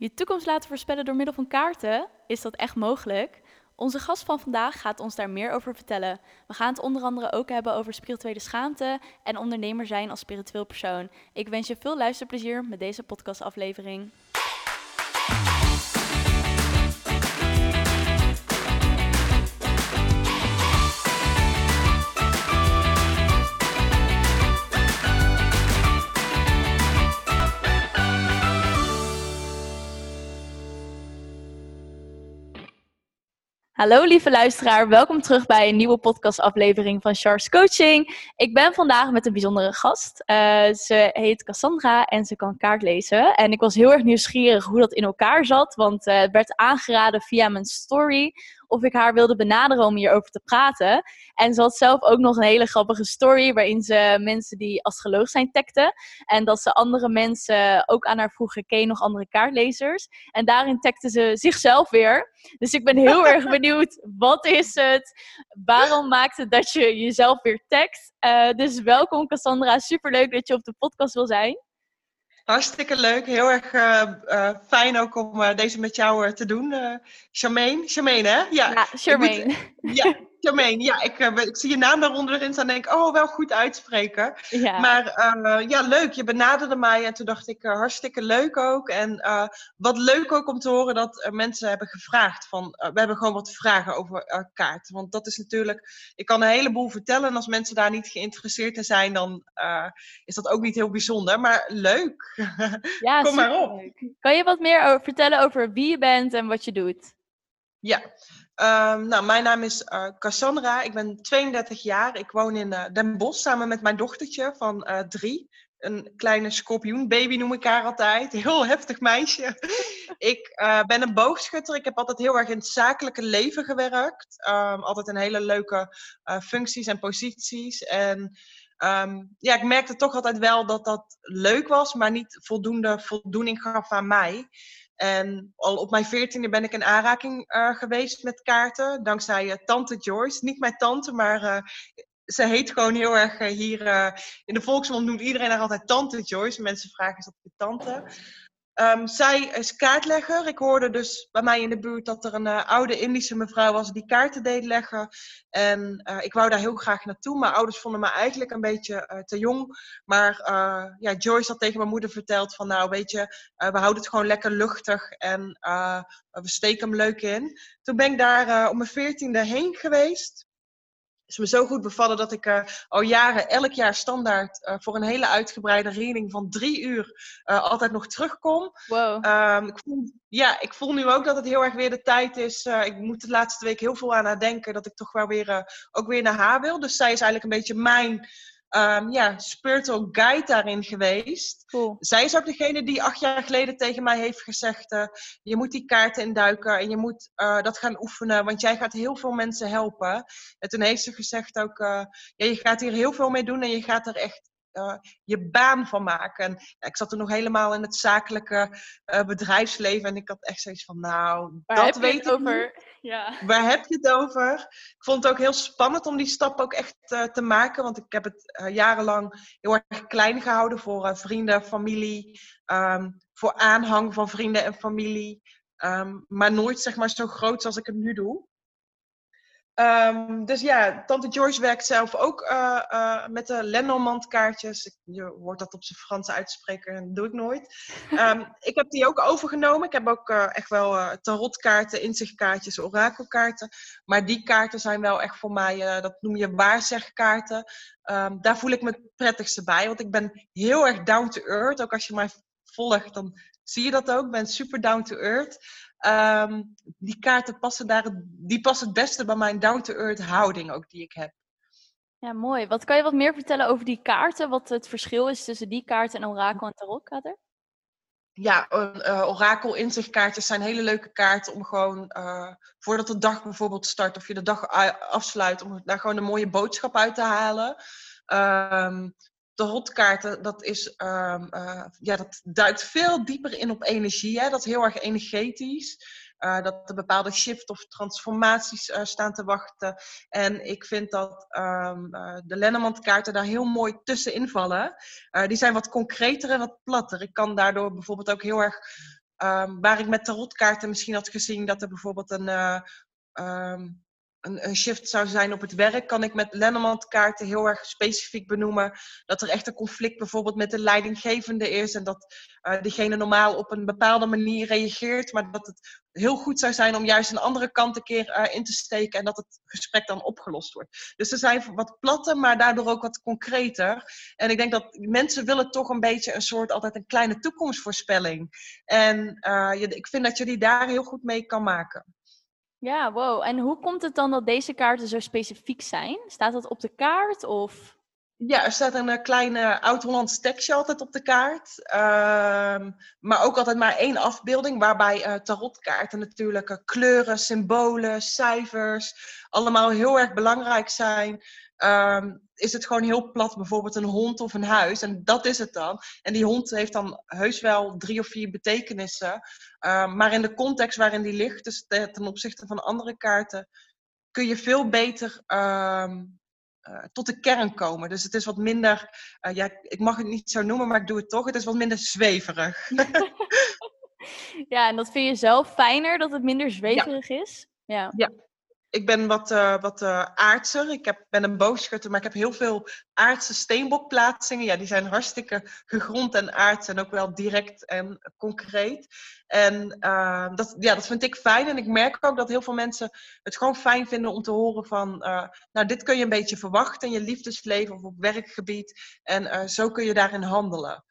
Je toekomst laten voorspellen door middel van kaarten? Is dat echt mogelijk? Onze gast van vandaag gaat ons daar meer over vertellen. We gaan het onder andere ook hebben over spirituele schaamte en ondernemer zijn als spiritueel persoon. Ik wens je veel luisterplezier met deze podcastaflevering. Hallo lieve luisteraar, welkom terug bij een nieuwe podcastaflevering van Charles Coaching. Ik ben vandaag met een bijzondere gast. Uh, ze heet Cassandra en ze kan kaart lezen. En ik was heel erg nieuwsgierig hoe dat in elkaar zat, want uh, het werd aangeraden via mijn story of ik haar wilde benaderen om hierover te praten. En ze had zelf ook nog een hele grappige story waarin ze mensen die astroloog zijn tekte. En dat ze andere mensen ook aan haar vroegen, ken je nog andere kaartlezers? En daarin tekte ze zichzelf weer. Dus ik ben heel erg benieuwd, wat is het? Waarom maakt het dat je jezelf weer tagt? Uh, dus welkom Cassandra, superleuk dat je op de podcast wil zijn. Hartstikke leuk. Heel erg uh, uh, fijn ook om uh, deze met jou te doen. Charmaine. Charmaine, hè? Ja, ja Charmaine. ja, Charmaine, ja, ik, uh, ik zie je naam daaronder erin staan en denk, oh, wel goed uitspreken. Ja. Maar uh, ja, leuk, je benaderde mij en toen dacht ik, uh, hartstikke leuk ook. En wat leuk ook om te horen dat mensen hebben gevraagd van, we hebben gewoon wat vragen over kaarten. Want dat is natuurlijk, ik kan een heleboel vertellen en als mensen daar niet geïnteresseerd in zijn, dan is dat ook niet heel bijzonder. Maar leuk, ja, kom maar op. Leuk. Kan je wat meer over, vertellen over wie je bent en wat je doet? Ja, Um, nou, mijn naam is uh, Cassandra. Ik ben 32 jaar. Ik woon in uh, Den Bosch samen met mijn dochtertje van uh, drie. Een kleine scorpioen, baby noem ik haar altijd. Heel heftig meisje. ik ben een boogschutter. Ik heb altijd heel erg in het zakelijke leven gewerkt. Um, altijd in hele leuke functies en posities. En um, ja, ik merkte toch altijd wel dat dat leuk was, maar niet voldoende voldoening gaf aan mij. En al op mijn veertiende ben ik in aanraking uh, geweest met kaarten. Dankzij uh, tante Joyce. Niet mijn tante, maar uh, ze heet gewoon heel erg hier... in de volksmond noemt iedereen haar altijd tante Joyce. Mensen vragen, is dat je tante? Um, zij is kaartlegger. Ik hoorde dus bij mij in de buurt dat er een uh, oude Indische mevrouw was die kaarten deed leggen. En uh, ik wou daar heel graag naartoe. Mijn ouders vonden me eigenlijk een beetje uh, te jong. Maar ja, Joyce had tegen mijn moeder verteld van nou weet je, we houden het gewoon lekker luchtig en we steken hem leuk in. Toen ben ik daar om mijn veertiende heen geweest is me zo goed bevallen dat ik uh, al jaren, elk jaar standaard, uh, voor een hele uitgebreide reading van drie uur uh, altijd nog terugkom. Wow. Um, ik voel, ja, ik voel nu ook dat het heel erg weer de tijd is. ik moet de laatste week heel veel aan haar denken dat ik toch wel weer, ook weer naar haar wil. Dus zij is eigenlijk een beetje mijn um, ja, spiritual guide daarin geweest. Cool. Zij is ook degene die acht jaar geleden tegen mij heeft gezegd: uh, je moet die kaarten induiken en je moet uh, dat gaan oefenen, want jij gaat heel veel mensen helpen. En toen heeft ze gezegd ook: uh, ja, je gaat hier heel veel mee doen en je gaat er echt uh, je baan van maken. En ja, ik zat er nog helemaal in het zakelijke uh, bedrijfsleven en ik had echt zoiets van, nou, Waar dat weet ik over? Ja. Waar heb je het over? Ik vond het ook heel spannend om die stap ook echt uh, te maken, want ik heb het jarenlang heel erg klein gehouden voor vrienden, familie, um, voor aanhang van vrienden en familie. Um, maar nooit zeg maar zo groot als ik het nu doe. Um, dus ja, tante Joyce werkt zelf ook uh, uh, met de Lenormand-kaartjes. Je hoort dat op zijn Frans uitspreken, dat doe ik nooit. Um, ik heb die ook overgenomen. Ik heb ook uh, echt wel tarotkaarten, inzichtkaartjes, orakelkaarten. Maar die kaarten zijn wel echt voor mij, dat noem je waarzegkaarten. Um, daar voel ik me het prettigste bij, want ik ben heel erg down to earth. Ook als je mij volgt, dan zie je dat ook. Ik ben super down to earth. Um, die kaarten passen, daar, die passen het beste bij mijn down-to-earth houding ook die ik heb. Ja, mooi. Wat kan je wat meer vertellen over die kaarten? Wat het verschil is tussen die kaarten en orakel en tarotkaarten? Ja, uh, orakel inzichtkaarten zijn hele leuke kaarten om gewoon uh, voordat de dag bijvoorbeeld start of je de dag afsluit, om daar gewoon een mooie boodschap uit te halen. Um, de hotkaarten, dat, is, um, uh, ja, dat duikt veel dieper in op energie. Hè? Dat is heel erg energetisch. Uh, dat er bepaalde shift of transformaties uh, staan te wachten. En ik vind dat um, de Lennemant-kaarten daar heel mooi tussen invallen. die zijn wat concreter en wat platter. Ik kan daardoor bijvoorbeeld ook heel erg Ehm, waar ik met tarotkaarten misschien had gezien dat er bijvoorbeeld een, een, shift zou zijn op het werk, kan ik met Lenormand-kaarten heel erg specifiek benoemen dat er echt een conflict bijvoorbeeld met de leidinggevende is en dat uh, diegene normaal op een bepaalde manier reageert, maar dat het heel goed zou zijn om juist een andere kant een keer uh, in te steken en dat het gesprek dan opgelost wordt. Dus ze zijn wat platter, maar daardoor ook wat concreter. En ik denk dat mensen willen toch een beetje een soort altijd een kleine toekomstvoorspelling. En je, ik vind dat je die daar heel goed mee kan maken. Ja, wow. En hoe komt het dan dat deze kaarten zo specifiek zijn? Staat dat op de kaart of? Ja, er staat een kleine oud-Hollands tekstje altijd op de kaart. Uh, maar ook altijd maar één afbeelding, waarbij uh, tarotkaarten natuurlijk uh, kleuren, symbolen, cijfers, allemaal heel erg belangrijk zijn. Um, is het gewoon heel plat, bijvoorbeeld een hond of een huis. En dat is het dan. En die hond heeft dan heus wel drie of vier betekenissen. Uh, maar in de context waarin die ligt, dus ten opzichte van andere kaarten, kun je veel beter uh, uh, tot de kern komen. Dus het is wat minder, uh, ja, ik mag het niet zo noemen, maar ik doe het toch. Het is wat minder zweverig. ja, en dat vind je zelf fijner, dat het minder zweverig ja. is? Ja. ja, ik ben wat, uh, wat uh, aardser. Ik heb, ben een boogschutter, maar ik heb heel veel aardse steenbokplaatsingen. Ja, die zijn hartstikke gegrond en aards en ook wel direct en concreet. En uh, dat, ja, dat vind ik fijn. En ik merk ook dat heel veel mensen het gewoon fijn vinden om te horen van... nou, dit kun je een beetje verwachten in je liefdesleven of op werkgebied. En zo kun je daarin handelen.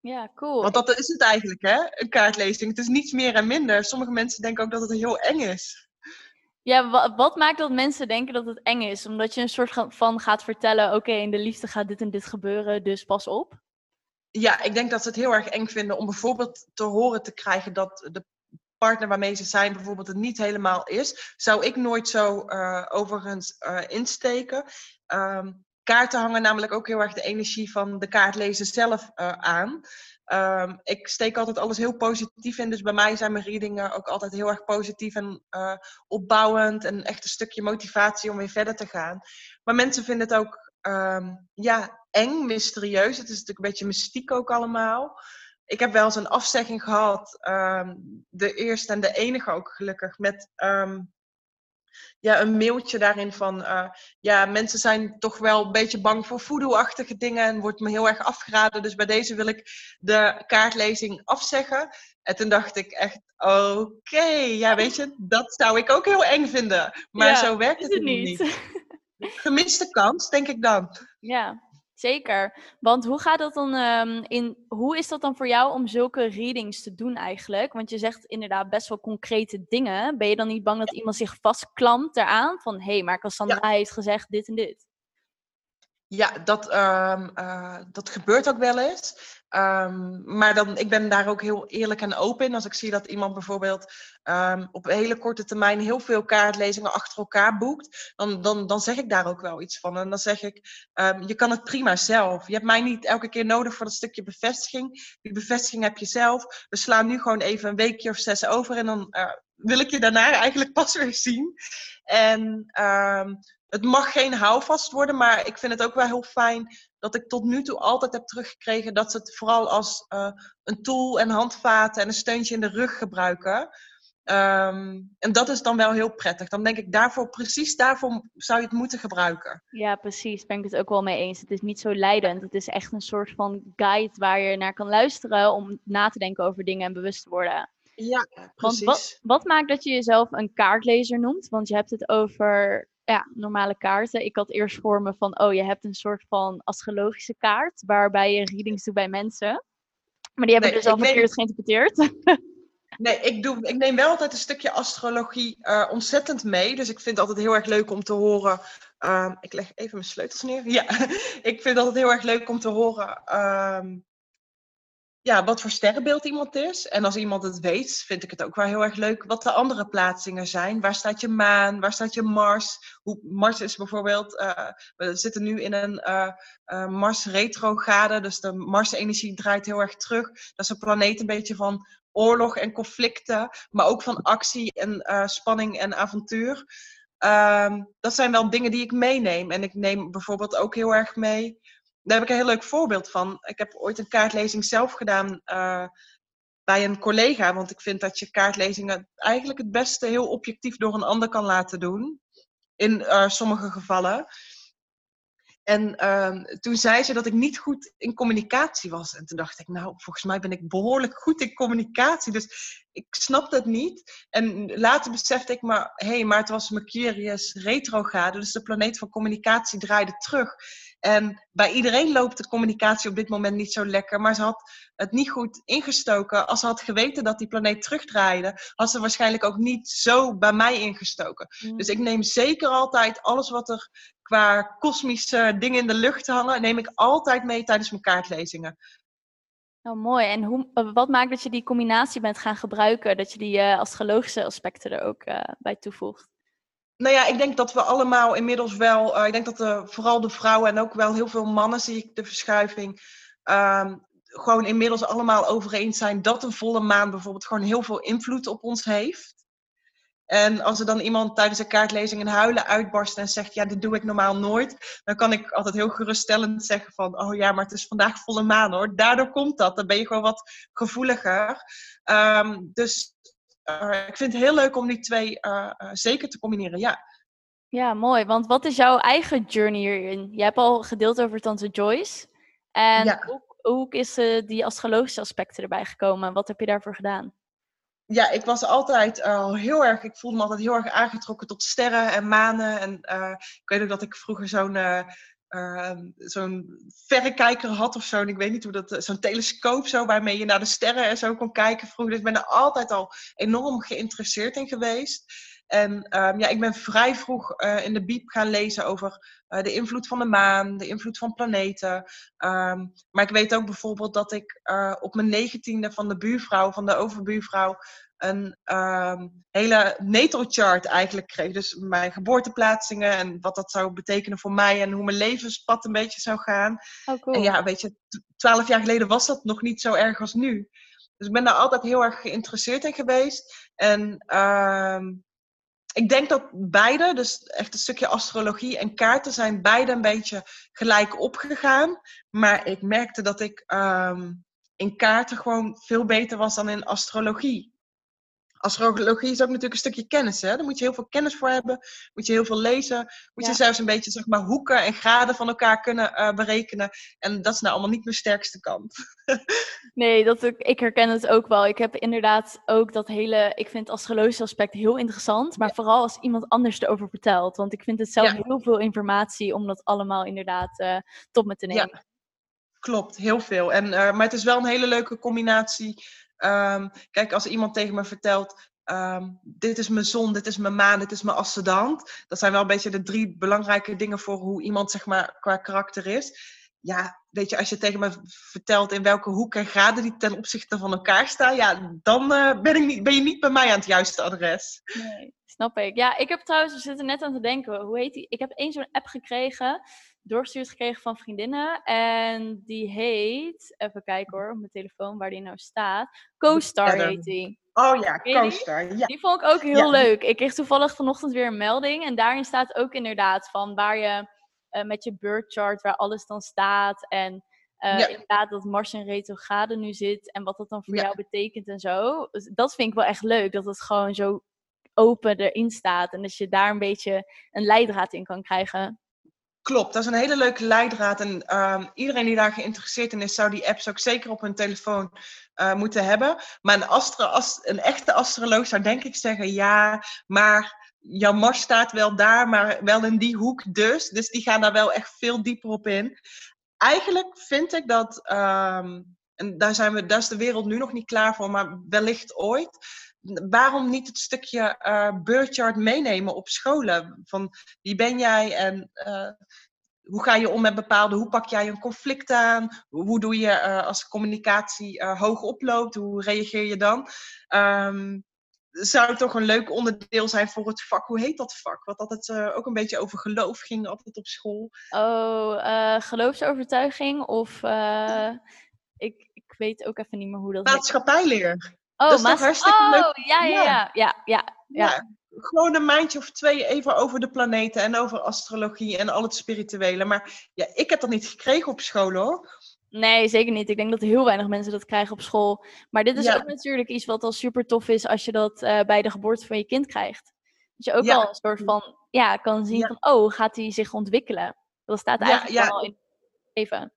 Ja, cool. Want dat is het eigenlijk, hè? Een kaartlezing. Het is niets meer en minder. Sommige mensen denken ook dat het heel eng is. Ja, wat maakt dat mensen denken dat het eng is? Omdat je een soort van gaat vertellen: oké, in de liefde gaat dit en dit gebeuren, dus pas op? Ja, ik denk dat ze het heel erg eng vinden om bijvoorbeeld te horen te krijgen dat de partner waarmee ze zijn bijvoorbeeld het niet helemaal is. Zou ik nooit zo uh, overigens uh, insteken. Um, kaarten hangen namelijk ook heel erg de energie van de kaartlezer zelf uh, aan. Um, ik steek altijd alles heel positief in. Dus bij mij zijn mijn readingen ook altijd heel erg positief en uh, opbouwend. En echt een stukje motivatie om weer verder te gaan. Maar mensen vinden het ook um, ja, eng, mysterieus. Het is natuurlijk een beetje mystiek ook allemaal. Ik heb wel eens een afzegging gehad. Um, de eerste en de enige ook gelukkig. Met ja, een mailtje daarin van, uh, ja, mensen zijn toch wel een beetje bang voor voodoo-achtige dingen en wordt me heel erg afgeraden. Dus bij deze wil ik de kaartlezing afzeggen. En toen dacht ik echt, oké, okay, ja, weet je, dat zou ik ook heel eng vinden. Maar ja, zo werkt het, het niet. niet. Gemiste kans, denk ik dan. Ja, Zeker. Want hoe gaat dat dan um, in. Hoe is dat dan voor jou om zulke readings te doen eigenlijk? Want je zegt inderdaad best wel concrete dingen. Ben je dan niet bang dat iemand zich vastklampt eraan? Van hé, hey, maar Cassandra ja. heeft gezegd dit en dit. Ja, dat, um, uh, dat gebeurt ook wel eens. Um, maar dan, ik ben daar ook heel eerlijk en open in. Als ik zie dat iemand bijvoorbeeld um, op hele korte termijn heel veel kaartlezingen achter elkaar boekt, dan, dan, dan zeg ik daar ook wel iets van. En dan zeg ik, um, je kan het prima zelf. Je hebt mij niet elke keer nodig voor dat stukje bevestiging. Die bevestiging heb je zelf. We slaan nu gewoon even een weekje of zes over en dan uh, wil ik je daarna eigenlijk pas weer zien. En het mag geen houvast worden, maar ik vind het ook wel heel fijn dat ik tot nu toe altijd heb teruggekregen dat ze het vooral als uh, een tool en handvaten en een steuntje in de rug gebruiken. Um, en dat is dan wel heel prettig. Dan denk ik daarvoor, precies daarvoor zou je het moeten gebruiken. Ja, precies. Ben ik het ook wel mee eens. Het is niet zo leidend. Het is echt een soort van guide waar je naar kan luisteren om na te denken over dingen en bewust te worden. Ja, precies. Want wat, wat maakt dat je jezelf een kaartlezer noemt? Want je hebt het over ja, normale kaarten. Ik had eerst voor me van, oh, je hebt een soort van astrologische kaart, waarbij je readings doet bij mensen. Maar die hebben nee, dus al verkeerd neem... geïnterpreteerd. Nee, ik, doe, ik neem wel altijd een stukje astrologie uh, ontzettend mee. Dus ik vind het altijd heel erg leuk om te horen. Uh, ik leg even mijn sleutels neer. Ja, ik vind het altijd heel erg leuk om te horen uh, ja, wat voor sterrenbeeld iemand is. En als iemand het weet, vind ik het ook wel heel erg leuk wat de andere plaatsingen zijn. Waar staat je maan? Waar staat je Mars? Hoe, Mars is bijvoorbeeld, uh, we zitten nu in een uh, uh, Mars-retrograde, dus de Mars-energie draait heel erg terug. Dat is een planeet een beetje van oorlog en conflicten, maar ook van actie en spanning en avontuur. Um, dat zijn wel dingen die ik meeneem. En ik neem bijvoorbeeld ook heel erg mee daar heb ik een heel leuk voorbeeld van. Ik heb ooit een kaartlezing zelf gedaan uh, bij een collega. Want ik vind dat je kaartlezingen eigenlijk het beste heel objectief door een ander kan laten doen. In uh, sommige gevallen. En ehm, toen zei ze dat ik niet goed in communicatie was. En toen dacht ik, nou, volgens mij ben ik behoorlijk goed in communicatie. Dus ik snapte het niet. En later besefte ik maar, hé, hey, maar het was Mercurius retrograde. Dus de planeet van communicatie draaide terug. En bij iedereen loopt de communicatie op dit moment niet zo lekker. Maar ze had het niet goed ingestoken. Als ze had geweten dat die planeet terugdraaide, had ze waarschijnlijk ook niet zo bij mij ingestoken. Mm. Dus ik neem zeker altijd alles wat er qua kosmische dingen in de lucht hangen, neem ik altijd mee tijdens mijn kaartlezingen. Nou, mooi. En hoe, wat maakt dat je die combinatie bent gaan gebruiken, dat je die uh, astrologische aspecten er ook uh, bij toevoegt? Nou ja, ik denk dat we allemaal inmiddels wel, uh, ik denk dat de, vooral de vrouwen en ook wel heel veel mannen zie ik de verschuiving, um, gewoon inmiddels allemaal over eens zijn dat een volle maan bijvoorbeeld gewoon heel veel invloed op ons heeft. En als er dan iemand tijdens een kaartlezing een huilen uitbarst en zegt, ja, dit doe ik normaal nooit, dan kan ik altijd heel geruststellend zeggen van, oh ja, maar het is vandaag volle maan hoor. Daardoor komt dat. Dan ben je gewoon wat gevoeliger. Um, dus uh, ik vind het heel leuk om die twee uh, uh, zeker te combineren, ja. Ja, mooi. Want wat is jouw eigen journey hierin? Je hebt al gedeeld over Tante Joyce. En ja. hoe, hoe is die astrologische aspecten erbij gekomen? Wat heb je daarvoor gedaan? ja, ik was altijd al heel erg, ik voelde me altijd heel erg aangetrokken tot sterren en manen. En uh, ik weet ook dat ik vroeger zo'n uh, uh, zo'n verrekijker had of zo. Ik weet niet hoe dat, zo'n telescoop zo, waarmee je naar de sterren en zo kon kijken vroeger. Dus ik ben er altijd al enorm geïnteresseerd in geweest. En um, ja, ik ben vrij vroeg uh, in de biep gaan lezen over uh, de invloed van de maan, de invloed van planeten. Um, maar ik weet ook bijvoorbeeld dat ik op mijn negentiende van de buurvrouw, van de overbuurvrouw, een um, hele natal chart eigenlijk kreeg. Dus mijn geboorteplaatsingen en wat dat zou betekenen voor mij en hoe mijn levenspad een beetje zou gaan. Oh, cool. En ja, weet je, twaalf jaar geleden was dat nog niet zo erg als nu. Dus ik ben daar altijd heel erg geïnteresseerd in geweest. En ik denk dat beide, dus echt een stukje astrologie en kaarten, zijn beide een beetje gelijk opgegaan. Maar ik merkte dat ik um, in kaarten gewoon veel beter was dan in astrologie astrologie is ook natuurlijk een stukje kennis. Hè? Daar moet je heel veel kennis voor hebben. Moet je heel veel lezen. Moet je zelfs een beetje zeg maar, hoeken en graden van elkaar kunnen uh, berekenen. En dat is nou allemaal niet mijn sterkste kant. nee, dat, ik herken het ook wel. Ik heb inderdaad ook dat hele... Ik vind het astrologische aspect heel interessant. Maar vooral als iemand anders erover vertelt. Want ik vind het zelf heel veel informatie om dat allemaal inderdaad uh, tot me te nemen. Klopt, heel veel. En, uh, maar het is wel een hele leuke combinatie Um, kijk, als iemand tegen me vertelt, um, dit is mijn zon, dit is mijn maan, dit is mijn ascendant. Dat zijn wel een beetje de drie belangrijke dingen voor hoe iemand zeg maar qua karakter is. Ja, weet je, als je tegen me vertelt in welke hoek en graden die ten opzichte van elkaar staan, ja, dan uh, ben, ik niet, ben je niet bij mij aan het juiste adres. Nee, snap ik. Ja, ik heb trouwens, we zitten net aan te denken, hoe heet die? Ik heb één zo'n app gekregen doorgestuurd gekregen van vriendinnen. En die heet, even kijken hoor, op mijn telefoon waar die nou staat. Co-Star heet die. Oh ja, Co-Star. Ja. Die vond ik ook heel leuk. Ik kreeg toevallig vanochtend weer een melding. En daarin staat ook inderdaad van waar je uh, met je birth chart, waar alles dan staat. En uh, ja. inderdaad dat Mars in retrograde nu zit. En wat dat dan voor jou betekent en zo. Dus dat vind ik wel echt leuk. Dat het gewoon zo open erin staat. En dat je daar een beetje een leidraad in kan krijgen. Klopt, dat is een hele leuke leidraad. En um, iedereen die daar geïnteresseerd in is, zou die apps ook zeker op hun telefoon uh, moeten hebben. Maar een, astro, ast, een echte astroloog zou denk ik zeggen, ja, maar jouw Mars staat wel daar, maar wel in die hoek dus. Dus die gaan daar wel echt veel dieper op in. Eigenlijk vind ik dat, um, en daar, zijn we, daar is de wereld nu nog niet klaar voor, maar wellicht ooit waarom niet het stukje uh, meenemen op scholen? Van wie ben jij en uh, hoe ga je om met bepaalde, hoe pak jij een conflict aan? Hoe doe je uh, als communicatie hoog oploopt? Hoe reageer je dan? Um, zou het toch een leuk onderdeel zijn voor het vak? Hoe heet dat vak? Wat altijd ook een beetje over geloof ging, altijd op school. Oh, geloofsovertuiging of ik, ik weet ook even niet meer hoe dat Maatschappijleer. Oh, dat is hartstikke oh, leuk? Ja, ja, ja, ja, ja, ja. Gewoon een maandje of twee even over de planeten en over astrologie en al het spirituele. Maar ja, ik heb dat niet gekregen op school hoor. Nee, zeker niet. Ik denk dat heel weinig mensen dat krijgen op school. Maar dit is Ja. ook natuurlijk iets wat al super tof is als je dat eh, bij de geboorte van je kind krijgt. Dat je ook Ja. al een soort van, ja, kan zien Ja. van, oh, gaat hij zich ontwikkelen? Dat staat Ja, eigenlijk ja. al in even.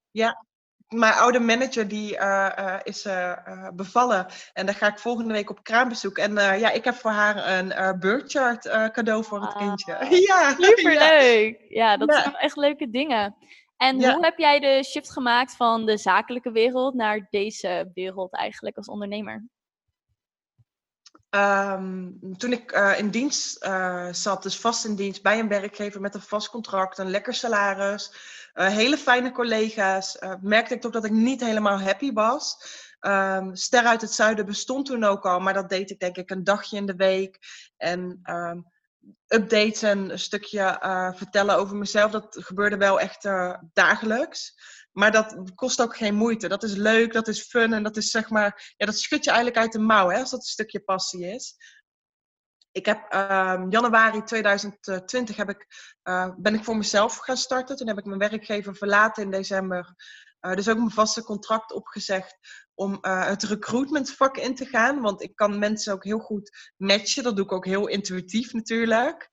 Mijn oude manager die eh, eh, is eh, bevallen en daar ga ik volgende week op kraambezoek. En ja, ik heb voor haar een birth chart eh, cadeau voor het Ah, kindje. ja, Super ja. dat Ja. zijn echt leuke dingen. En Ja. hoe heb jij de shift gemaakt van de zakelijke wereld naar deze wereld eigenlijk als ondernemer? Ehm, toen ik eh, in dienst eh, zat, dus vast in dienst bij een werkgever met een vast contract, een lekker salaris, eh, hele fijne collega's, merkte ik toch dat ik niet helemaal happy was. Ehm, Ster uit het Zuiden bestond toen ook al, maar dat deed ik denk ik een dagje in de week. En ehm, updates en een stukje vertellen over mezelf, dat gebeurde wel echt dagelijks. Maar dat kost ook geen moeite. Dat is leuk, dat is fun en dat is zeg maar, ja, dat schud je eigenlijk uit de mouw, hè, als dat een stukje passie is. Ik heb ehm, januari 2020 heb ik, eh, ben ik voor mezelf gaan starten. Toen heb ik mijn werkgever verlaten in december. Eh, dus ook mijn vaste contract opgezegd om eh, het recruitmentvak in te gaan. Want ik kan mensen ook heel goed matchen. Dat doe ik ook heel intuïtief natuurlijk.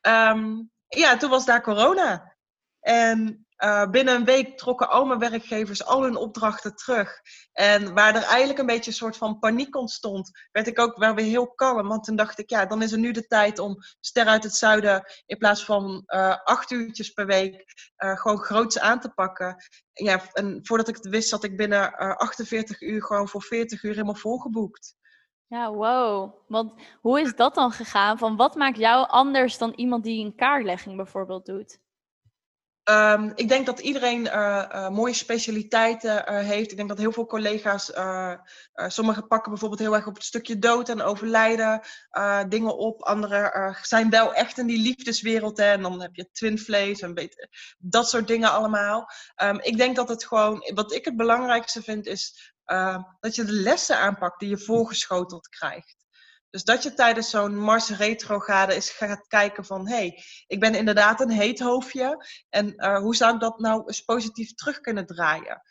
Ehm, ja, toen was daar corona. En eh, binnen een week trokken al mijn werkgevers al hun opdrachten terug. En waar er eigenlijk een beetje een soort van paniek ontstond, werd ik ook wel weer heel kalm. Want toen dacht ik, ja, dan is er nu de tijd om ster uit het zuiden in plaats van eh, acht uurtjes per week eh, gewoon groots aan te pakken. Ja, en voordat ik het wist, zat ik binnen eh, 48 uur gewoon voor 40 uur helemaal volgeboekt. Ja, wow. Want hoe is dat dan gegaan? Van wat maakt jou anders dan iemand die een kaartlegging bijvoorbeeld doet? Um, ik denk dat iedereen uh, uh, mooie specialiteiten uh, heeft. Ik denk dat heel veel collega's, sommigen pakken bijvoorbeeld heel erg op het stukje dood en overlijden dingen op. Anderen zijn wel echt in die liefdeswereld. Hè? En dan heb je twinvlees en dat soort dingen allemaal. Um, ik denk dat het gewoon, wat ik het belangrijkste vind, is dat je de lessen aanpakt die je voorgeschoteld krijgt. Dus dat je tijdens zo'n Mars retrograde eens gaat kijken van... hé, hey, ik ben inderdaad een heet hoofdje. En uh, hoe zou ik dat nou eens positief terug kunnen draaien?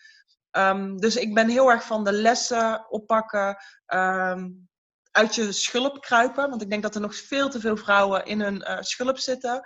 Um, dus ik ben heel erg van de lessen oppakken... Um, uit je schulp kruipen. Want ik denk dat er nog veel te veel vrouwen in hun uh, schulp zitten.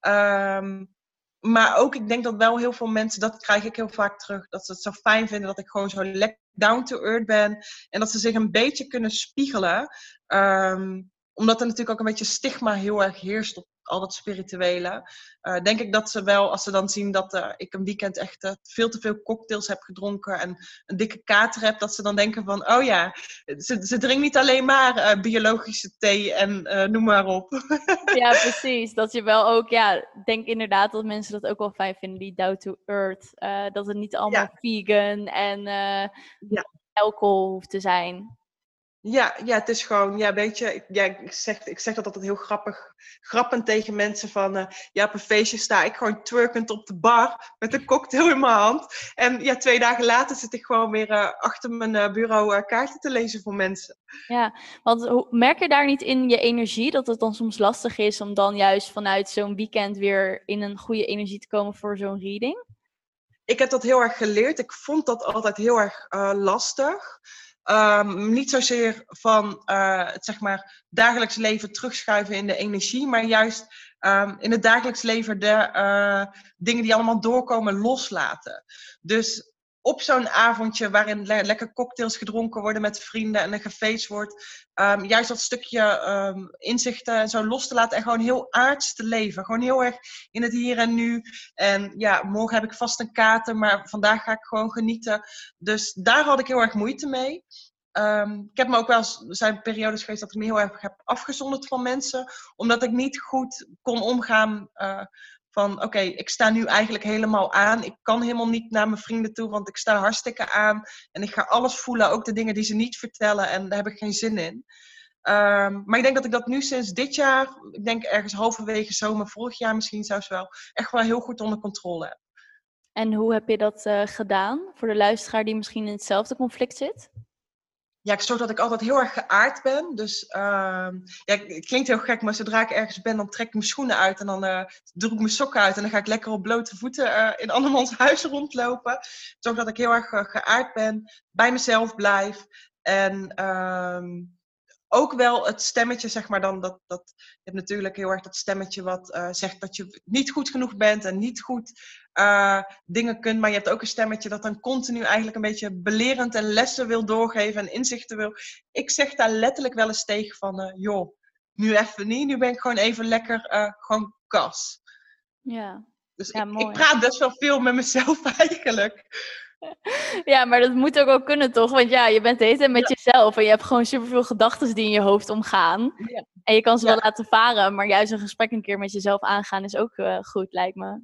Um, maar ook, ik denk dat wel heel veel mensen, dat krijg ik heel vaak terug, dat ze het zo fijn vinden dat ik gewoon zo lekker down to earth ben. En dat ze zich een beetje kunnen spiegelen. Um, omdat er natuurlijk ook een beetje stigma heel erg heerst op al dat spirituele. Uh, denk ik dat ze wel, als ze dan zien dat uh, ik een weekend echt uh, veel te veel cocktails heb gedronken en een dikke kater heb, dat ze dan denken van, oh ja, ze, ze drinkt niet alleen maar eh, biologische thee en noem maar op. ja, precies. Dat je wel ook, ja, denk inderdaad dat mensen dat ook wel fijn vinden, die down to earth. Eh, dat het niet allemaal ja. vegan en ja. alcohol hoeft te zijn. Ja, ja, het is gewoon, ja, weet je, ja, ik, zeg, ik zeg dat altijd heel grappig, grappend tegen mensen van, uh, ja, op een feestje sta ik gewoon twerkend op de bar met een cocktail in mijn hand. En ja, twee dagen later zit ik gewoon weer uh, achter mijn uh, bureau kaarten te lezen voor mensen. Ja, want merk je daar niet in je energie dat het dan soms lastig is om dan juist vanuit zo'n weekend weer in een goede energie te komen voor zo'n reading? Ik heb dat heel erg geleerd. Ik vond dat altijd heel erg lastig. Um, niet zozeer van uh, het zeg maar, dagelijks leven terugschuiven in de energie, maar juist um, in het dagelijks leven de uh, dingen die allemaal doorkomen loslaten. Dus op zo'n avondje waarin le lekker cocktails gedronken worden met vrienden en er gefeest wordt, um, juist dat stukje um, inzichten en zo los te laten en gewoon heel aards te leven. Gewoon heel erg in het hier en nu. En ja, morgen heb ik vast een kater, maar vandaag ga ik gewoon genieten. Dus daar had ik heel erg moeite mee. Um, ik heb me ook wel zijn periodes geweest dat ik me heel erg heb afgezonderd van mensen, omdat ik niet goed kon omgaan uh, van oké, ik sta nu eigenlijk helemaal aan. Ik kan helemaal niet naar mijn vrienden toe, want ik sta hartstikke aan. En ik ga alles voelen, ook de dingen die ze niet vertellen. En daar heb ik geen zin in. Um, maar ik denk dat ik dat nu sinds dit jaar, ik denk ergens halverwege zomer, vorig jaar misschien zelfs wel, echt wel heel goed onder controle heb. En hoe heb je dat uh, gedaan voor de luisteraar die misschien in hetzelfde conflict zit? Ja, ik zorg dat ik altijd heel erg geaard ben. Dus uh, ja, het klinkt heel gek, maar zodra ik ergens ben, dan trek ik mijn schoenen uit en dan uh, doe ik mijn sokken uit en dan ga ik lekker op blote voeten uh, in andermans huis rondlopen. Zorg dat ik heel erg uh, geaard ben, bij mezelf blijf en ehm, ook wel het stemmetje, zeg maar dan, dat, dat, je hebt natuurlijk heel erg dat stemmetje wat zegt dat je niet goed genoeg bent en niet goed uh, dingen kunt, maar je hebt ook een stemmetje dat dan continu eigenlijk een beetje belerend en lessen wil doorgeven en inzichten wil. Ik zeg daar letterlijk wel eens tegen van, uh, joh, nu even niet, nu ben ik gewoon even lekker gewoon kas. Ja. Dus ja, ik, mooi. ik praat best wel veel met mezelf eigenlijk. Ja, maar dat moet ook wel kunnen, toch? Want ja, je bent de hele tijd met Ja. jezelf en je hebt gewoon superveel gedachten die in je hoofd omgaan. Ja. En je kan ze Ja. wel laten varen, maar juist een gesprek een keer met jezelf aangaan is ook eh, goed, lijkt me.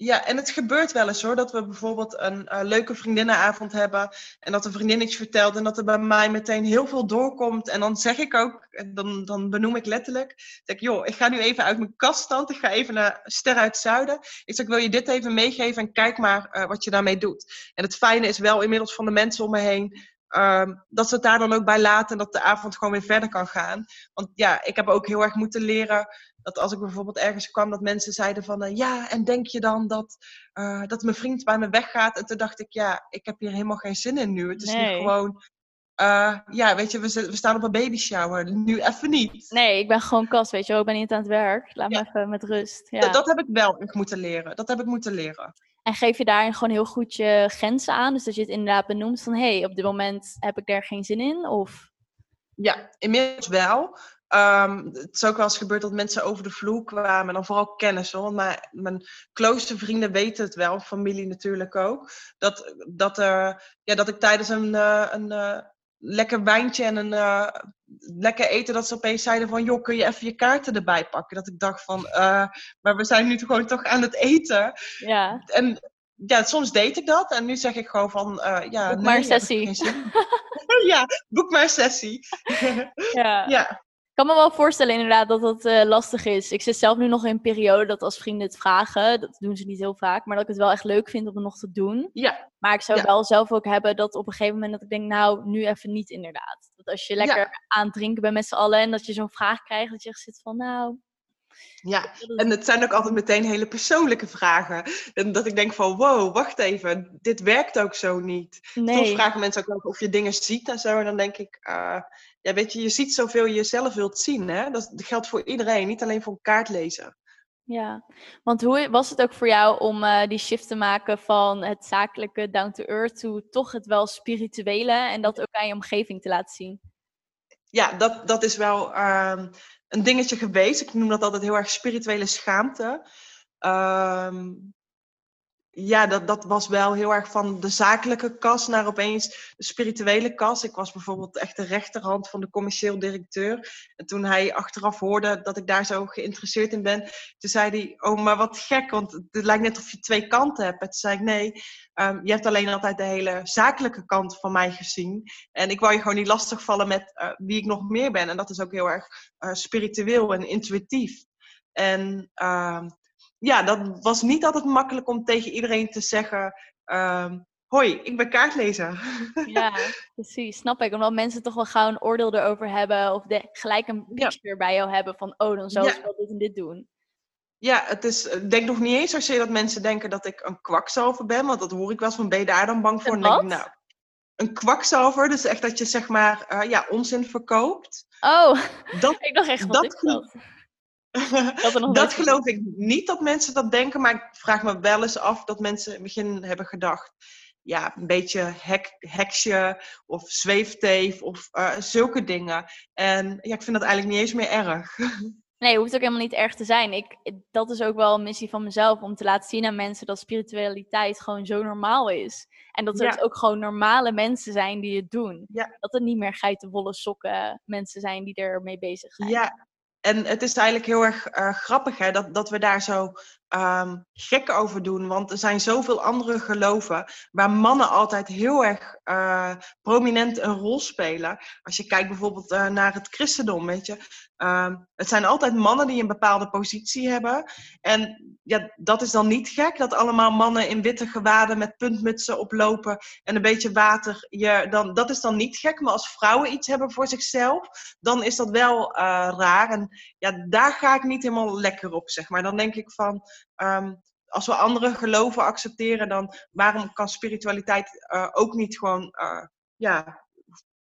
Ja, en het gebeurt wel eens hoor, dat we bijvoorbeeld een eh, leuke vriendinnenavond hebben en dat een vriendin iets vertelt en dat er bij mij meteen heel veel doorkomt. En dan zeg ik ook, dan, dan benoem ik letterlijk, ik, joh, ik ga nu even uit mijn kast ik ga even naar Ster uit Zuiden. Ik zeg, wil je dit even meegeven en kijk maar eh, wat je daarmee doet. En het fijne is wel inmiddels van de mensen om me heen, ehm, dat ze het daar dan ook bij laten en dat de avond gewoon weer verder kan gaan. Want ja, ik heb ook heel erg moeten leren dat als ik bijvoorbeeld ergens kwam, dat mensen zeiden van eh, ja, en denk je dan dat, eh, dat mijn vriend bij me weggaat? En toen dacht ik, ja, ik heb hier helemaal geen zin in nu. Het is Nee. nu gewoon, eh, ja, weet je, we, staan op een baby shower. Nu even niet. Nee, ik ben gewoon kast, weet je wel. Ik ben niet aan het werk. Laat Ja. me even met rust. Ja. Dat, dat heb ik wel moeten leren. Dat heb ik moeten leren. En geef je daarin gewoon heel goed je grenzen aan? Dus dat je het inderdaad benoemt van... hé, hey, op dit moment heb ik daar geen zin in? Of... Ja, inmiddels wel. Ehm, het is ook wel eens gebeurd dat mensen over de vloer kwamen. En dan vooral kennis hoor. Maar mijn close vrienden weten het wel. Familie natuurlijk ook. Dat, dat, er ja, dat ik tijdens een, eh, een eh, lekker wijntje en een eh, lekker eten... dat ze opeens zeiden van... joh, kun je even je kaarten erbij pakken? Dat ik dacht van... eh, maar we zijn nu gewoon toch aan het eten. Ja, En ja, soms deed ik dat. En nu zeg ik gewoon van... eh, ja, Boek maar een nee, ik sessie. ja, boek maar een sessie. ja. ja. Ik kan me wel voorstellen inderdaad dat dat eh, lastig is. Ik zit zelf nu nog in een periode dat als vrienden het vragen, dat doen ze niet heel vaak, maar dat ik het wel echt leuk vind om het nog te doen. Ja, Maar ik zou Ja. wel zelf ook hebben dat op een gegeven moment dat ik denk, nou, nu even niet inderdaad. Dat als je lekker aan het drinken bent met z'n allen en dat je zo'n vraag krijgt, dat je echt zit van, nou... ja. En het zijn ook altijd meteen hele persoonlijke vragen. En dat ik denk van, wow, wacht even, dit werkt ook zo niet. Soms nee. vragen mensen ook of je dingen ziet en zo. En dan denk ik, eh, ja, weet je, je ziet zoveel je zelf wilt zien. Hè? Dat geldt voor iedereen, niet alleen voor kaartlezen. Ja, want hoe was het ook voor jou om eh, die shift te maken van het zakelijke down to earth to toch het wel spirituele en dat ook aan je omgeving te laten zien? Ja, dat, dat is wel ehm, een dingetje geweest. Ik noem dat altijd heel erg spirituele schaamte. Ehm, ja, dat, dat was wel heel erg van de zakelijke kas naar opeens de spirituele kas. Ik was bijvoorbeeld echt de rechterhand van de commercieel directeur. En toen hij achteraf hoorde dat ik daar zo geïnteresseerd in ben, toen zei hij, oh, maar wat gek, want het lijkt net of je twee kanten hebt. En toen zei ik, nee, ehm, je hebt alleen altijd de hele zakelijke kant van mij gezien. En ik wou je gewoon niet lastigvallen met eh, wie ik nog meer ben. En dat is ook heel erg eh, spiritueel en intuïtief. En ehm, ja, dat was niet altijd makkelijk om tegen iedereen te zeggen: ehm, Hoi, ik ben kaartlezer. Ja, precies. Snap ik. Omdat mensen toch wel gauw een oordeel erover hebben of de, gelijk een Ja. picture bij jou hebben van, oh, dan zou Ja. ze wel dit en dit doen. Ja, het is, ik denk nog niet eens zozeer dat mensen denken dat ik een kwakzalver ben, want dat hoor ik wel eens van, ben je daar dan bang voor? Een En denk ik, nou, een kwakzalver, dus echt dat je zeg maar eh, ja, onzin verkoopt. Oh, Dat, ik dacht echt, wat Dat geloof- dat? Nog geloof ik niet dat mensen dat denken, maar ik vraag me wel eens af dat mensen in het begin hebben gedacht. Ja, een beetje hek, heksje of zweefteef of eh, zulke dingen. En ja, ik vind dat eigenlijk niet eens meer erg. Nee, het hoeft ook helemaal niet erg te zijn. Ik, dat is ook wel een missie van mezelf om te laten zien aan mensen dat spiritualiteit gewoon zo normaal is. En dat het Ja. ook gewoon normale mensen zijn die het doen. Ja. Dat het niet meer geitenwolle sokken mensen zijn die ermee bezig zijn. Ja, en het is eigenlijk heel erg eh, grappig hè, dat, dat we daar zo um, gek over doen. Want er zijn zoveel andere geloven waar mannen altijd heel erg uh, prominent een rol spelen. Als je kijkt bijvoorbeeld uh, naar het christendom, weet je. Um, het zijn altijd mannen die een bepaalde positie hebben. En ja, dat is dan niet gek dat allemaal mannen in witte gewaden met puntmutsen oplopen en een beetje water. Je, dan, dat is dan niet gek. Maar als vrouwen iets hebben voor zichzelf, dan is dat wel uh, raar. En ja, daar ga ik niet helemaal lekker op, zeg maar. Dan denk ik van. Um, als we andere geloven accepteren, dan waarom kan spiritualiteit uh, ook niet gewoon uh, ja,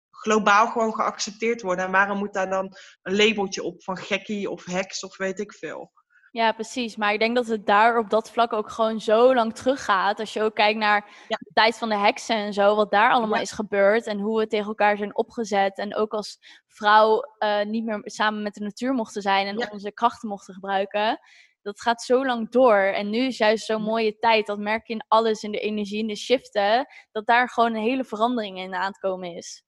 globaal gewoon geaccepteerd worden? En waarom moet daar dan een labeltje op van gekkie of heks of weet ik veel? Ja, precies. Maar ik denk dat het daar op dat vlak ook gewoon zo lang teruggaat. Als je ook kijkt naar ja. de tijd van de heksen en zo, wat daar allemaal ja. is gebeurd en hoe we tegen elkaar zijn opgezet. En ook als vrouw uh, niet meer samen met de natuur mochten zijn en ja. onze krachten mochten gebruiken. Dat gaat zo lang door. En nu is juist zo'n mooie tijd. Dat merk je in alles, in de energie, in de shiften. Dat daar gewoon een hele verandering in aan het komen is.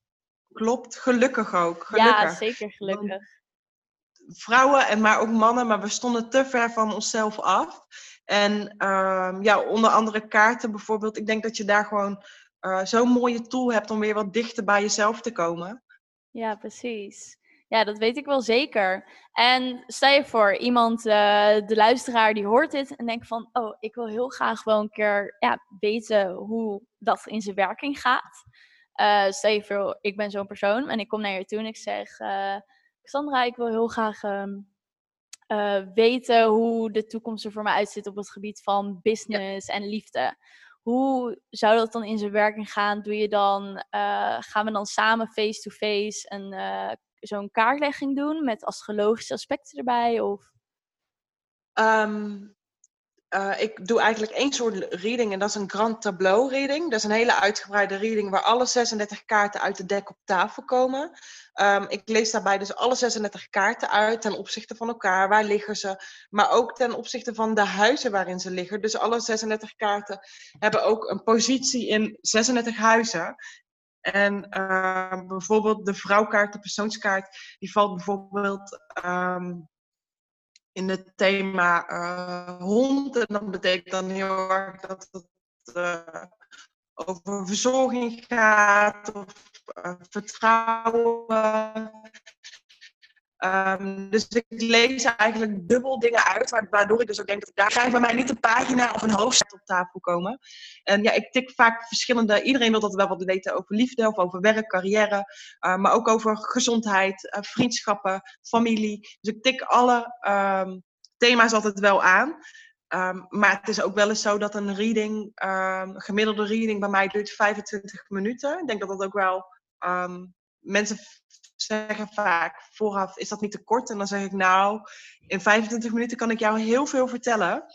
Klopt, gelukkig ook. Gelukkig. Ja, zeker gelukkig vrouwen en maar ook mannen, maar we stonden te ver van onszelf af. En uh, ja, onder andere kaarten bijvoorbeeld. Ik denk dat je daar gewoon uh, zo'n mooie tool hebt om weer wat dichter bij jezelf te komen. Ja, precies. Ja, dat weet ik wel zeker. En stel je voor, iemand, uh, de luisteraar, die hoort dit en denkt van... oh, ik wil heel graag wel een keer ja, weten hoe dat in zijn werking gaat. Uh, stel je voor, ik ben zo'n persoon en ik kom naar je toe en ik zeg... Sandra, ik wil heel graag um, uh, weten hoe de toekomst er voor mij uitziet op het gebied van business ja. en liefde. Hoe zou dat dan in zijn werking gaan? Doe je dan, uh, gaan we dan samen face-to-face -face een, uh, zo'n kaartlegging doen met astrologische aspecten erbij? Of? Um, uh, ik doe eigenlijk één soort reading en dat is een Grand Tableau reading. Dat is een hele uitgebreide reading waar alle 36 kaarten uit de dek op tafel komen. Um, ik lees daarbij dus alle 36 kaarten uit ten opzichte van elkaar. Waar liggen ze? Maar ook ten opzichte van de huizen waarin ze liggen. Dus alle 36 kaarten hebben ook een positie in 36 huizen. En uh, bijvoorbeeld de vrouwkaart, de persoonskaart, die valt bijvoorbeeld um, in het thema uh, hond. En dat betekent dan heel erg dat het uh, over verzorging gaat of uh, vertrouwen. Um, dus ik lees eigenlijk dubbel dingen uit, waardoor ik dus ook denk dat daar gaat bij mij niet een pagina of een hoofdstuk op tafel komen. En ja, ik tik vaak verschillende, iedereen wil dat wel wat weten over liefde of over werk, carrière, uh, maar ook over gezondheid, uh, vriendschappen, familie. Dus ik tik alle um, thema's altijd wel aan. Um, maar het is ook wel eens zo dat een reading, um, gemiddelde reading bij mij duurt 25 minuten. Ik denk dat dat ook wel, mensen zeggen vaak vooraf, is dat niet te kort? En dan zeg ik nou, in 25 minuten kan ik jou heel veel vertellen.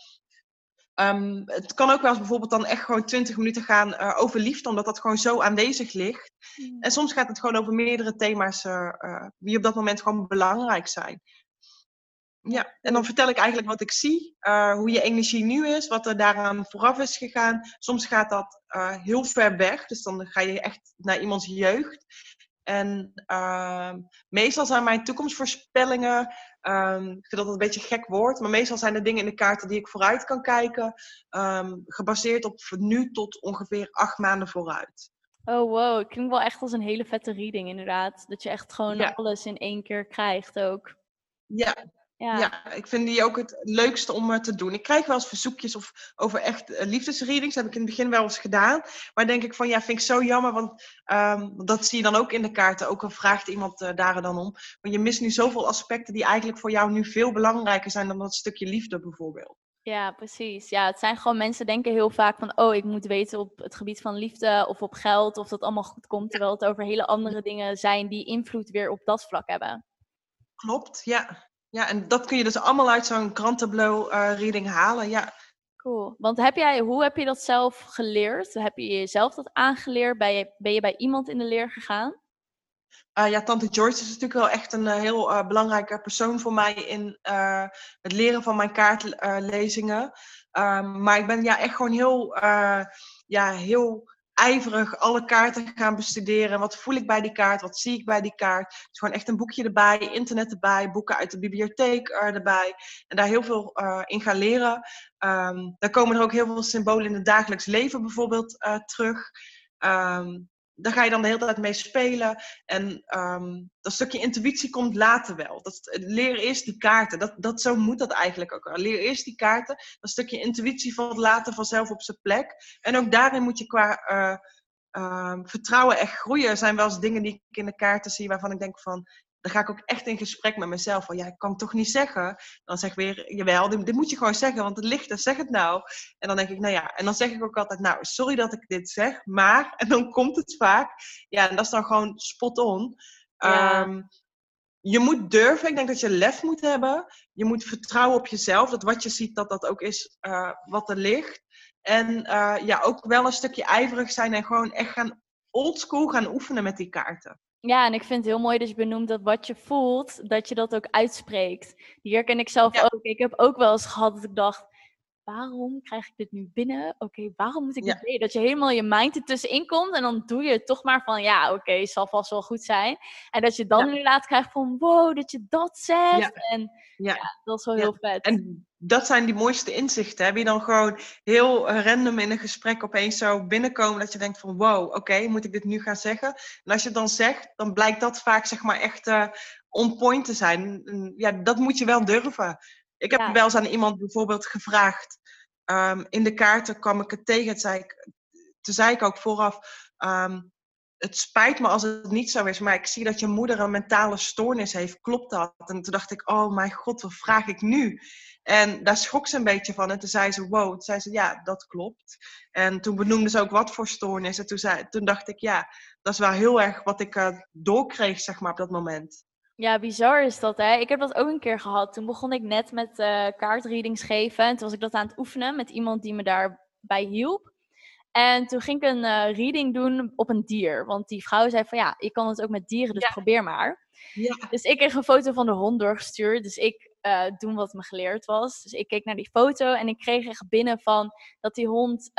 Um, het kan ook wel eens bijvoorbeeld dan echt gewoon 20 minuten gaan uh, over liefde, omdat dat gewoon zo aanwezig ligt. Mm. En soms gaat het gewoon over meerdere thema's uh, uh, die op dat moment gewoon belangrijk zijn. Ja, en dan vertel ik eigenlijk wat ik zie, hoe je energie nu is, wat er daaraan vooraf is gegaan. Soms gaat dat heel ver weg, dus dan ga je echt naar iemands jeugd. En uh, meestal zijn mijn toekomstvoorspellingen, um, ik vind dat een beetje gek woord, maar meestal zijn er dingen in de kaarten die ik vooruit kan kijken, um, gebaseerd op nu tot ongeveer acht maanden vooruit. Oh wow, het klinkt wel echt als een hele vette reading inderdaad. Dat je echt gewoon ja. alles in één keer krijgt ook. Ja, ja. ja. ik vind die ook het leukste om uh, te doen. Ik krijg wel eens verzoekjes of, over echt uh, liefdesreadings. Dat heb ik in het begin wel eens gedaan. Maar denk ik van ja, vind ik zo jammer. Want um, dat zie je dan ook in de kaarten. Ook al vraagt iemand uh, daar dan om. Want je mist nu zoveel aspecten die eigenlijk voor jou nu veel belangrijker zijn dan dat stukje liefde bijvoorbeeld. Ja, precies. Ja, het zijn gewoon mensen denken heel vaak van, oh, ik moet weten op het gebied van liefde of op geld of dat allemaal goed komt, terwijl het over hele andere dingen zijn die invloed weer op dat vlak hebben. Klopt, ja. Ja, en dat kun je dus allemaal uit zo'n krantenblauw uh, reading halen, ja. Cool. Want heb jij, hoe heb je dat zelf geleerd? Heb je jezelf dat aangeleerd? Ben je, ben je bij iemand in de leer gegaan? Uh, ja, tante Joyce is natuurlijk wel echt een uh, heel uh, belangrijke persoon voor mij in het leren van mijn kaartlezingen. Um, maar ik ben ja echt gewoon heel, ja, heel ijverig alle kaarten gaan bestuderen. Wat voel ik bij die kaart? Wat zie ik bij die kaart? Dus gewoon echt een boekje erbij, internet erbij, boeken uit de bibliotheek erbij. En daar heel veel in gaan leren. Um, daar komen er ook heel veel symbolen in het dagelijks leven bijvoorbeeld terug. Um, daar ga je dan de hele tijd mee spelen. En ehm, dat stukje intuïtie komt later wel. Dat, leer eerst die kaarten. Dat, dat, zo moet dat eigenlijk ook. Leer eerst die kaarten. Dat stukje intuïtie valt later vanzelf op zijn plek. En ook daarin moet je qua uh, vertrouwen echt groeien. Er zijn wel eens dingen die ik in de kaarten zie waarvan ik denk van dan ga ik ook echt in gesprek met mezelf. Van ja, ik kan het toch niet zeggen. Dan zeg ik weer, jawel, dit, dit moet je gewoon zeggen, want het ligt er, zeg het nou. En dan denk ik, nou ja, en dan zeg ik ook altijd, nou, sorry dat ik dit zeg, maar, en dan komt het vaak. Ja, en dat is dan gewoon spot on. Ehm, je moet durven, ik denk dat je lef moet hebben. Je moet vertrouwen op jezelf, dat wat je ziet, dat dat ook is uh, wat er ligt. En uh, ja, ook wel een stukje ijverig zijn en gewoon echt gaan oldschool gaan oefenen met die kaarten. Ja, en ik vind het heel mooi dat je benoemt dat wat je voelt, dat je dat ook uitspreekt. Die herken ik zelf ook. Ik heb ook wel eens gehad dat ik dacht, waarom krijg ik dit nu binnen? Oké, waarom moet ik dit ja. Dat je helemaal je mind ertussenin komt en dan doe je het toch maar van, ja, oké, okay, zal vast wel goed zijn. En dat je dan ja. inderdaad krijgt van, wow, dat je dat zegt. En ja. dat is wel heel vet. En dat zijn die mooiste inzichten. Heb je dan gewoon heel random in een gesprek opeens zo binnenkomen dat je denkt van, wow, oké, moet ik dit nu gaan zeggen? En als je het dan zegt, dan blijkt dat vaak zeg maar echt uh, on point te zijn. Ja, dat moet je wel durven. Ik heb wel eens aan iemand bijvoorbeeld gevraagd. Um, in de kaarten kwam ik het tegen. Zei ik, toen zei ik ook vooraf. Um, het spijt me als het niet zo is, maar ik zie dat je moeder een mentale stoornis heeft. Klopt dat? En toen dacht ik, oh mijn god, wat vraag ik nu? En daar schrok ze een beetje van. En toen zei ze, wow. Toen zei ze, ja, dat klopt. En toen benoemde ze ook wat voor stoornis. En toen, zei, toen dacht ik, ja, dat is wel heel erg wat ik uh, doorkreeg, zeg maar, op dat moment. Ja, bizar is dat, hè? Ik heb dat ook een keer gehad. Toen begon ik net met uh, kaartreadings geven. En toen was ik dat aan het oefenen met iemand die me daarbij hielp. En toen ging ik een uh, reading doen op een dier. Want die vrouw zei van ja, je kan het ook met dieren, dus probeer maar. Ja. Dus ik kreeg een foto van de hond doorgestuurd. Dus ik uh, doen wat me geleerd was. Dus ik keek naar die foto en ik kreeg echt binnen van dat die hond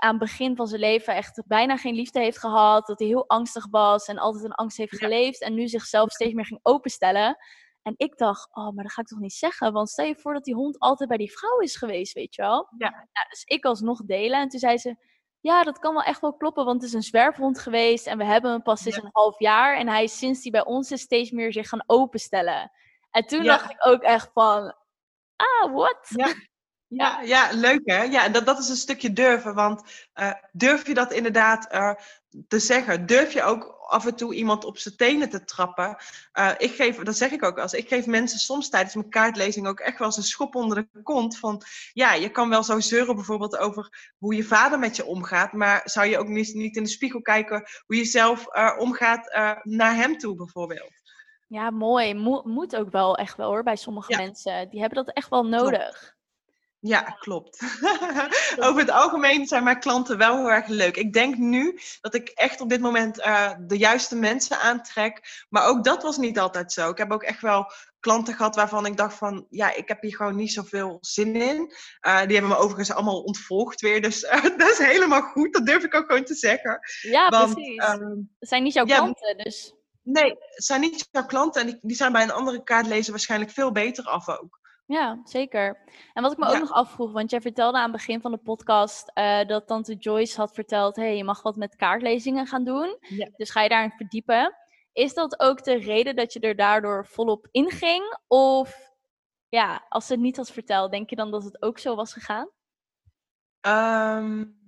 aan het begin van zijn leven echt bijna geen liefde heeft gehad. Dat hij heel angstig was en altijd in angst heeft geleefd. En nu zichzelf steeds meer ging openstellen. En ik dacht, oh, maar dat ga ik toch niet zeggen? Want stel je voor dat die hond altijd bij die vrouw is geweest, weet je wel? Ja. Nou, dus ik alsnog delen. En toen zei ze, ja, dat kan wel echt wel kloppen, want het is een zwerfhond geweest. En we hebben hem pas sinds een half jaar. En hij is sinds hij bij ons is steeds meer zich gaan openstellen. En toen dacht ik ook echt van, ah, what? Ja. Ja, ja, leuk hè? Ja, dat, dat is een stukje durven. Want uh, durf je dat inderdaad uh, te zeggen? Durf je ook af en toe iemand op zijn tenen te trappen? Uh, ik geef, dat zeg ik ook als ik geef mensen soms tijdens mijn kaartlezing ook echt wel eens een schop onder de kont. Van ja, je kan wel zo zeuren bijvoorbeeld over hoe je vader met je omgaat. Maar zou je ook niet, niet in de spiegel kijken hoe je zelf omgaat naar hem toe bijvoorbeeld? Ja, mooi. Mo moet ook wel echt wel hoor bij sommige ja. mensen. Die hebben dat echt wel nodig. Ja, klopt. Over het algemeen zijn mijn klanten wel heel erg leuk. Ik denk nu dat ik echt op dit moment uh, de juiste mensen aantrek. Maar ook dat was niet altijd zo. Ik heb ook echt wel klanten gehad waarvan ik dacht van... ja, ik heb hier gewoon niet zoveel zin in. Uh, die hebben me overigens allemaal ontvolgd weer. Dus uh, dat is helemaal goed. Dat durf ik ook gewoon te zeggen. Ja, Want, precies. Het zijn niet jouw ja, klanten, dus... Nee, het zijn niet jouw klanten. En die, die zijn bij een andere kaartlezer waarschijnlijk veel beter af ook. Ja, zeker. En wat ik me ook nog afvroeg, want jij vertelde aan het begin van de podcast uh, dat tante Joyce had verteld, hey, je mag wat met kaartlezingen gaan doen. Ja. Dus ga je daarin verdiepen. Is dat ook de reden dat je er daardoor volop inging? Of ja, als ze het niet had verteld, denk je dan dat het ook zo was gegaan? Um,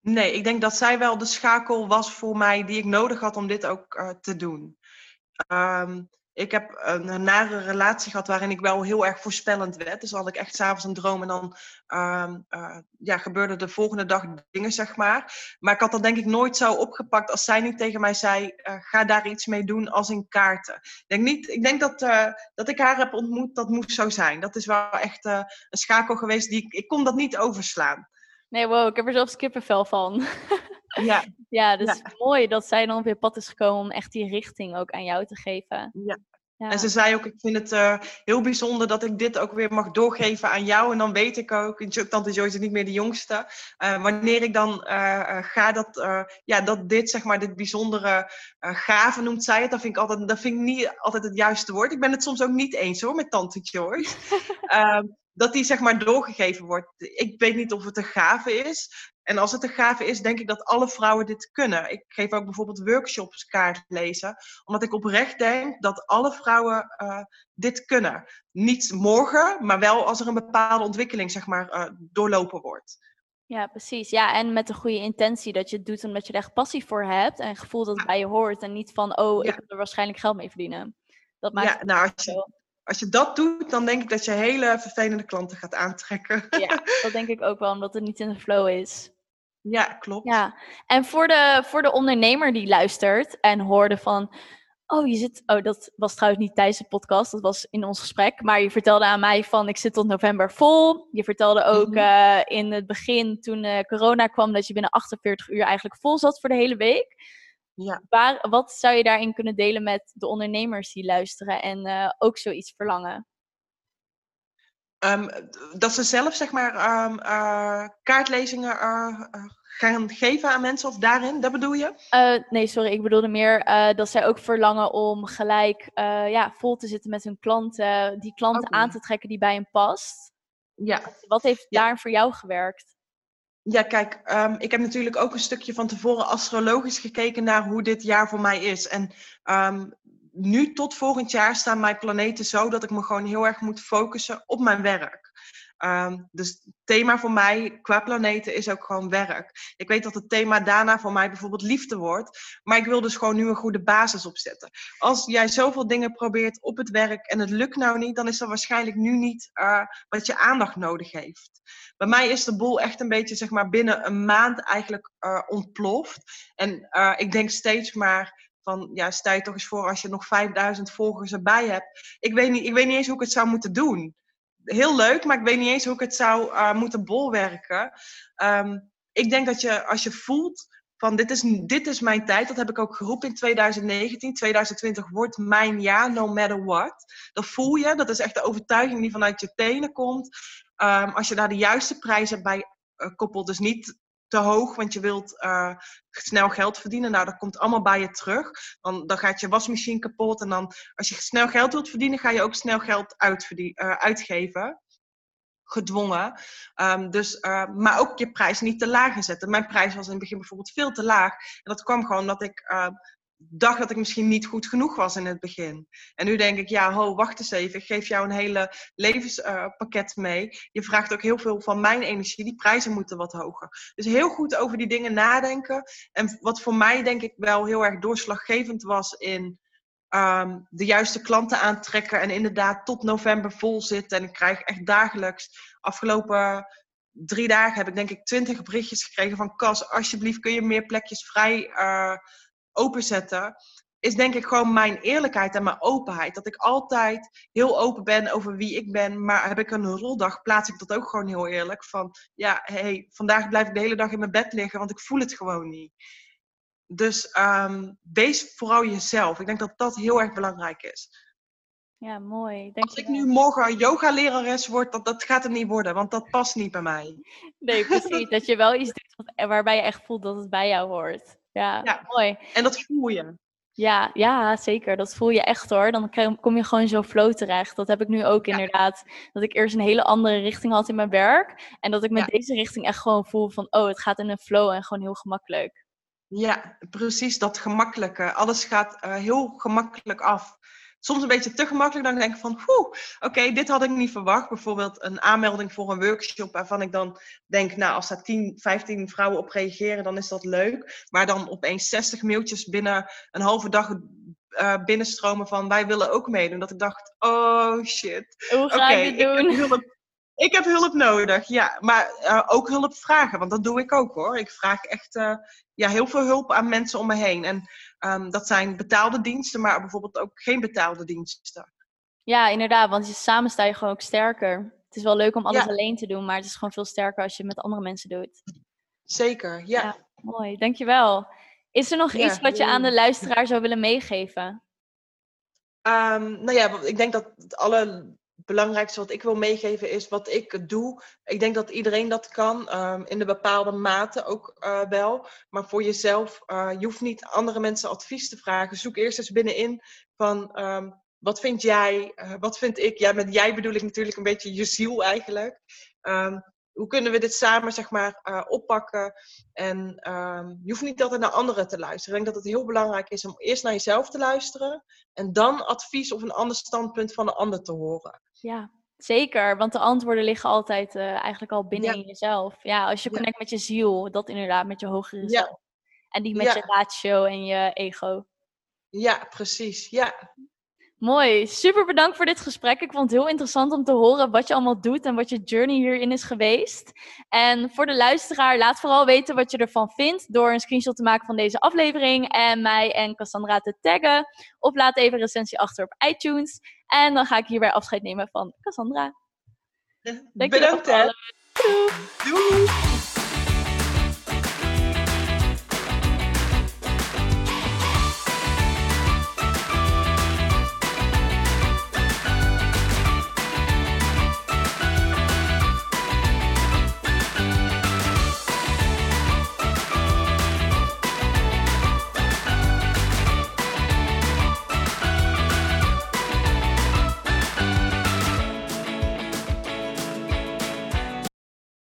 nee, ik denk dat zij wel de schakel was voor mij die ik nodig had om dit ook uh, te doen. Um, ik heb een nare relatie gehad waarin ik wel heel erg voorspellend werd. Dus had ik echt s'avonds een droom en dan um, uh, ja, gebeurde de volgende dag dingen, zeg maar. Maar ik had dat denk ik nooit zo opgepakt als zij niet tegen mij zei, uh, ga daar iets mee doen als in kaarten. Ik denk, niet, ik denk dat, uh, dat ik haar heb ontmoet, dat moest zo zijn. Dat is wel echt een schakel geweest, die ik, ik kon dat niet overslaan. Nee, wow, ik heb er zelfs kippenvel van. Ja. ja, dus ja. mooi dat zij dan op je pad is gekomen om echt die richting ook aan jou te geven. Ja, En ze zei ook, ik vind het uh, heel bijzonder dat ik dit ook weer mag doorgeven aan jou. En dan weet ik ook, tante Joyce is niet meer de jongste. Uh, wanneer ik dan uh, ga, dat, ja, dat dit, zeg maar, dit bijzondere gave noemt zij het. Dat vind ik altijd, dat vind ik niet altijd het juiste woord. Ik ben het soms ook niet eens hoor, met tante Joyce. Dat die zeg maar doorgegeven wordt. Ik weet niet of het een gave is. En als het een gave is, denk ik dat alle vrouwen dit kunnen. Ik geef ook bijvoorbeeld workshops kaart lezen, omdat ik oprecht denk dat alle vrouwen uh, dit kunnen. Niet morgen, maar wel als er een bepaalde ontwikkeling zeg maar, uh, doorlopen wordt. Ja, precies. Ja, en met een goede intentie dat je het doet omdat je er echt passie voor hebt en gevoel dat het bij je hoort en niet van, oh, ik ja. er waarschijnlijk geld mee verdienen. Dat maakt ja, nou, als je, als je dat doet, dan denk ik dat je hele vervelende klanten gaat aantrekken. Ja, dat denk ik ook wel, omdat het niet in de flow is. Ja, klopt. Ja, en voor de, voor de ondernemer die luistert en hoorde van, oh, je zit, oh, dat was trouwens niet tijdens de podcast, dat was in ons gesprek, maar je vertelde aan mij van, ik zit tot november vol. Je vertelde ook mhm. eh, in het begin, toen uh, corona kwam, dat je binnen 48 uur eigenlijk vol zat voor de hele week. Ja. Waar, wat zou je daarin kunnen delen met de ondernemers die luisteren en uh, ook zoiets verlangen? Um, dat ze zelf zeg maar um, uh, kaartlezingen uh, gaan geven aan mensen of daarin, dat bedoel je? nee, sorry, ik bedoelde meer dat zij ook verlangen om gelijk ja, vol te zitten met hun klanten, die klanten okay. aan te trekken die bij hen past. Ja. Wat heeft ja. daar voor jou gewerkt? Ja, kijk, um, ik heb natuurlijk ook een stukje van tevoren astrologisch gekeken naar hoe dit jaar voor mij is. En um, nu tot volgend jaar staan mijn planeten zo dat ik me gewoon heel erg moet focussen op mijn werk. Um, dus het thema voor mij qua planeten is ook gewoon werk. Ik weet dat het thema daarna voor mij bijvoorbeeld liefde wordt. Maar ik wil dus gewoon nu een goede basis opzetten. Als jij zoveel dingen probeert op het werk en het lukt nou niet, dan is dat waarschijnlijk nu niet uh, wat je aandacht nodig heeft. Bij mij is de boel echt een beetje zeg maar binnen een maand eigenlijk uh, ontploft. En uh, ik denk steeds maar van, ja, stel je toch eens voor als je nog 5000 volgers erbij hebt. Ik weet, niet, ik weet niet eens hoe ik het zou moeten doen. Heel leuk, maar ik weet niet eens hoe ik het zou uh, moeten bolwerken. Um, ik denk dat je, als je voelt van dit is, dit is mijn tijd, dat heb ik ook geroepen in 2019. 2020 wordt mijn jaar, no matter what. Dat voel je, dat is echt de overtuiging die vanuit je tenen komt. Um, als je daar de juiste prijzen bij uh, koppelt, dus niet te hoog, want je wilt uh, snel geld verdienen. Nou, dat komt allemaal bij je terug. Dan, dan gaat je wasmachine kapot. En dan, als je snel geld wilt verdienen, ga je ook snel geld uh, uitgeven. Gedwongen. Um, dus, uh, maar ook je prijs niet te laag zetten. Mijn prijs was in het begin bijvoorbeeld veel te laag. En dat kwam gewoon omdat ik dacht dat ik misschien niet goed genoeg was in het begin. En nu denk ik, ja, ho, wacht eens even. Ik geef jou een hele levenspakket mee. Je vraagt ook heel veel van mijn energie. Die prijzen moeten wat hoger. Dus heel goed over die dingen nadenken. En wat voor mij denk ik wel heel erg doorslaggevend was in um, de juiste klanten aantrekken. En inderdaad tot november vol zitten. En ik krijg echt dagelijks afgelopen drie dagen heb ik denk ik twintig berichtjes gekregen van Cas, alsjeblieft kun je meer plekjes vrij uh, openzetten, is denk ik gewoon mijn eerlijkheid en mijn openheid. Dat ik altijd heel open ben over wie ik ben, maar heb ik een roldag, plaats ik dat ook gewoon heel eerlijk. Van ja, hey, vandaag blijf ik de hele dag in mijn bed liggen, want ik voel het gewoon niet. Dus um, wees vooral jezelf. Ik denk dat dat heel erg belangrijk is. Ja, mooi. Als ik nu morgen yoga-lerares word, dat, dat gaat het niet worden, want dat past niet bij mij. Nee, precies. dat je wel iets doet waarbij je echt voelt dat het bij jou hoort. Ja, ja, mooi. En dat voel je. Ja, ja, zeker. Dat voel je echt hoor. Dan kom je gewoon zo flow terecht. Dat heb ik nu ook inderdaad. Dat ik eerst een hele andere richting had in mijn werk. En dat ik met deze richting echt gewoon voel van, oh, het gaat in een flow en gewoon heel gemakkelijk. Ja, precies dat gemakkelijke. Alles gaat uh, heel gemakkelijk af soms een beetje te gemakkelijk. Dan denk ik van, oké, okay, dit had ik niet verwacht. Bijvoorbeeld een aanmelding voor een workshop waarvan ik dan denk, nou, als daar 10, 15 vrouwen op reageren, dan is dat leuk. Maar dan opeens 60 mailtjes binnen een halve dag uh, binnenstromen van, wij willen ook meedoen. Dat ik dacht, oh shit. Hoe ga okay, je doen? Ik heb hulp nodig, ja. Maar uh, ook hulp vragen, want dat doe ik ook hoor. Ik vraag echt uh, ja, heel veel hulp aan mensen om me heen. En um, dat zijn betaalde diensten, maar bijvoorbeeld ook geen betaalde diensten. Ja, inderdaad, want samen sta je gewoon ook sterker. Het is wel leuk om alles alleen te doen, maar het is gewoon veel sterker als je het met andere mensen doet. Zeker, ja. ja mooi, dankjewel. Is er nog iets wat je aan de luisteraar zou willen meegeven? Ehm, nou ja, ik denk dat het allerbelangrijkste wat ik wil meegeven is wat ik doe. Ik denk dat iedereen dat kan, ehm, in een bepaalde mate ook uh, wel. Maar voor jezelf, uh, je hoeft niet andere mensen advies te vragen. Zoek eerst eens binnenin van um, wat vind jij, uh, wat vind ik. Ja, met jij bedoel ik natuurlijk een beetje je ziel eigenlijk. hoe kunnen we dit samen zeg maar, oppakken? En je hoeft niet altijd naar anderen te luisteren. Ik denk dat het heel belangrijk is om eerst naar jezelf te luisteren. En dan advies of een ander standpunt van een ander te horen. Ja, zeker. Want de antwoorden liggen altijd uh, eigenlijk al binnen in jezelf. Ja, als je connect met je ziel, dat inderdaad met je hogere zelf. En niet met je ratio en je ego. Ja, precies. Ja. Mooi, super bedankt voor dit gesprek. Ik vond het heel interessant om te horen wat je allemaal doet en wat je journey hierin is geweest. En voor de luisteraar, laat vooral weten wat je ervan vindt door een screenshot te maken van deze aflevering en mij en Cassandra te taggen. Of laat even een recensie achter op iTunes. En dan ga ik hierbij afscheid nemen van Cassandra. Bedankt hè. Doei. Doei.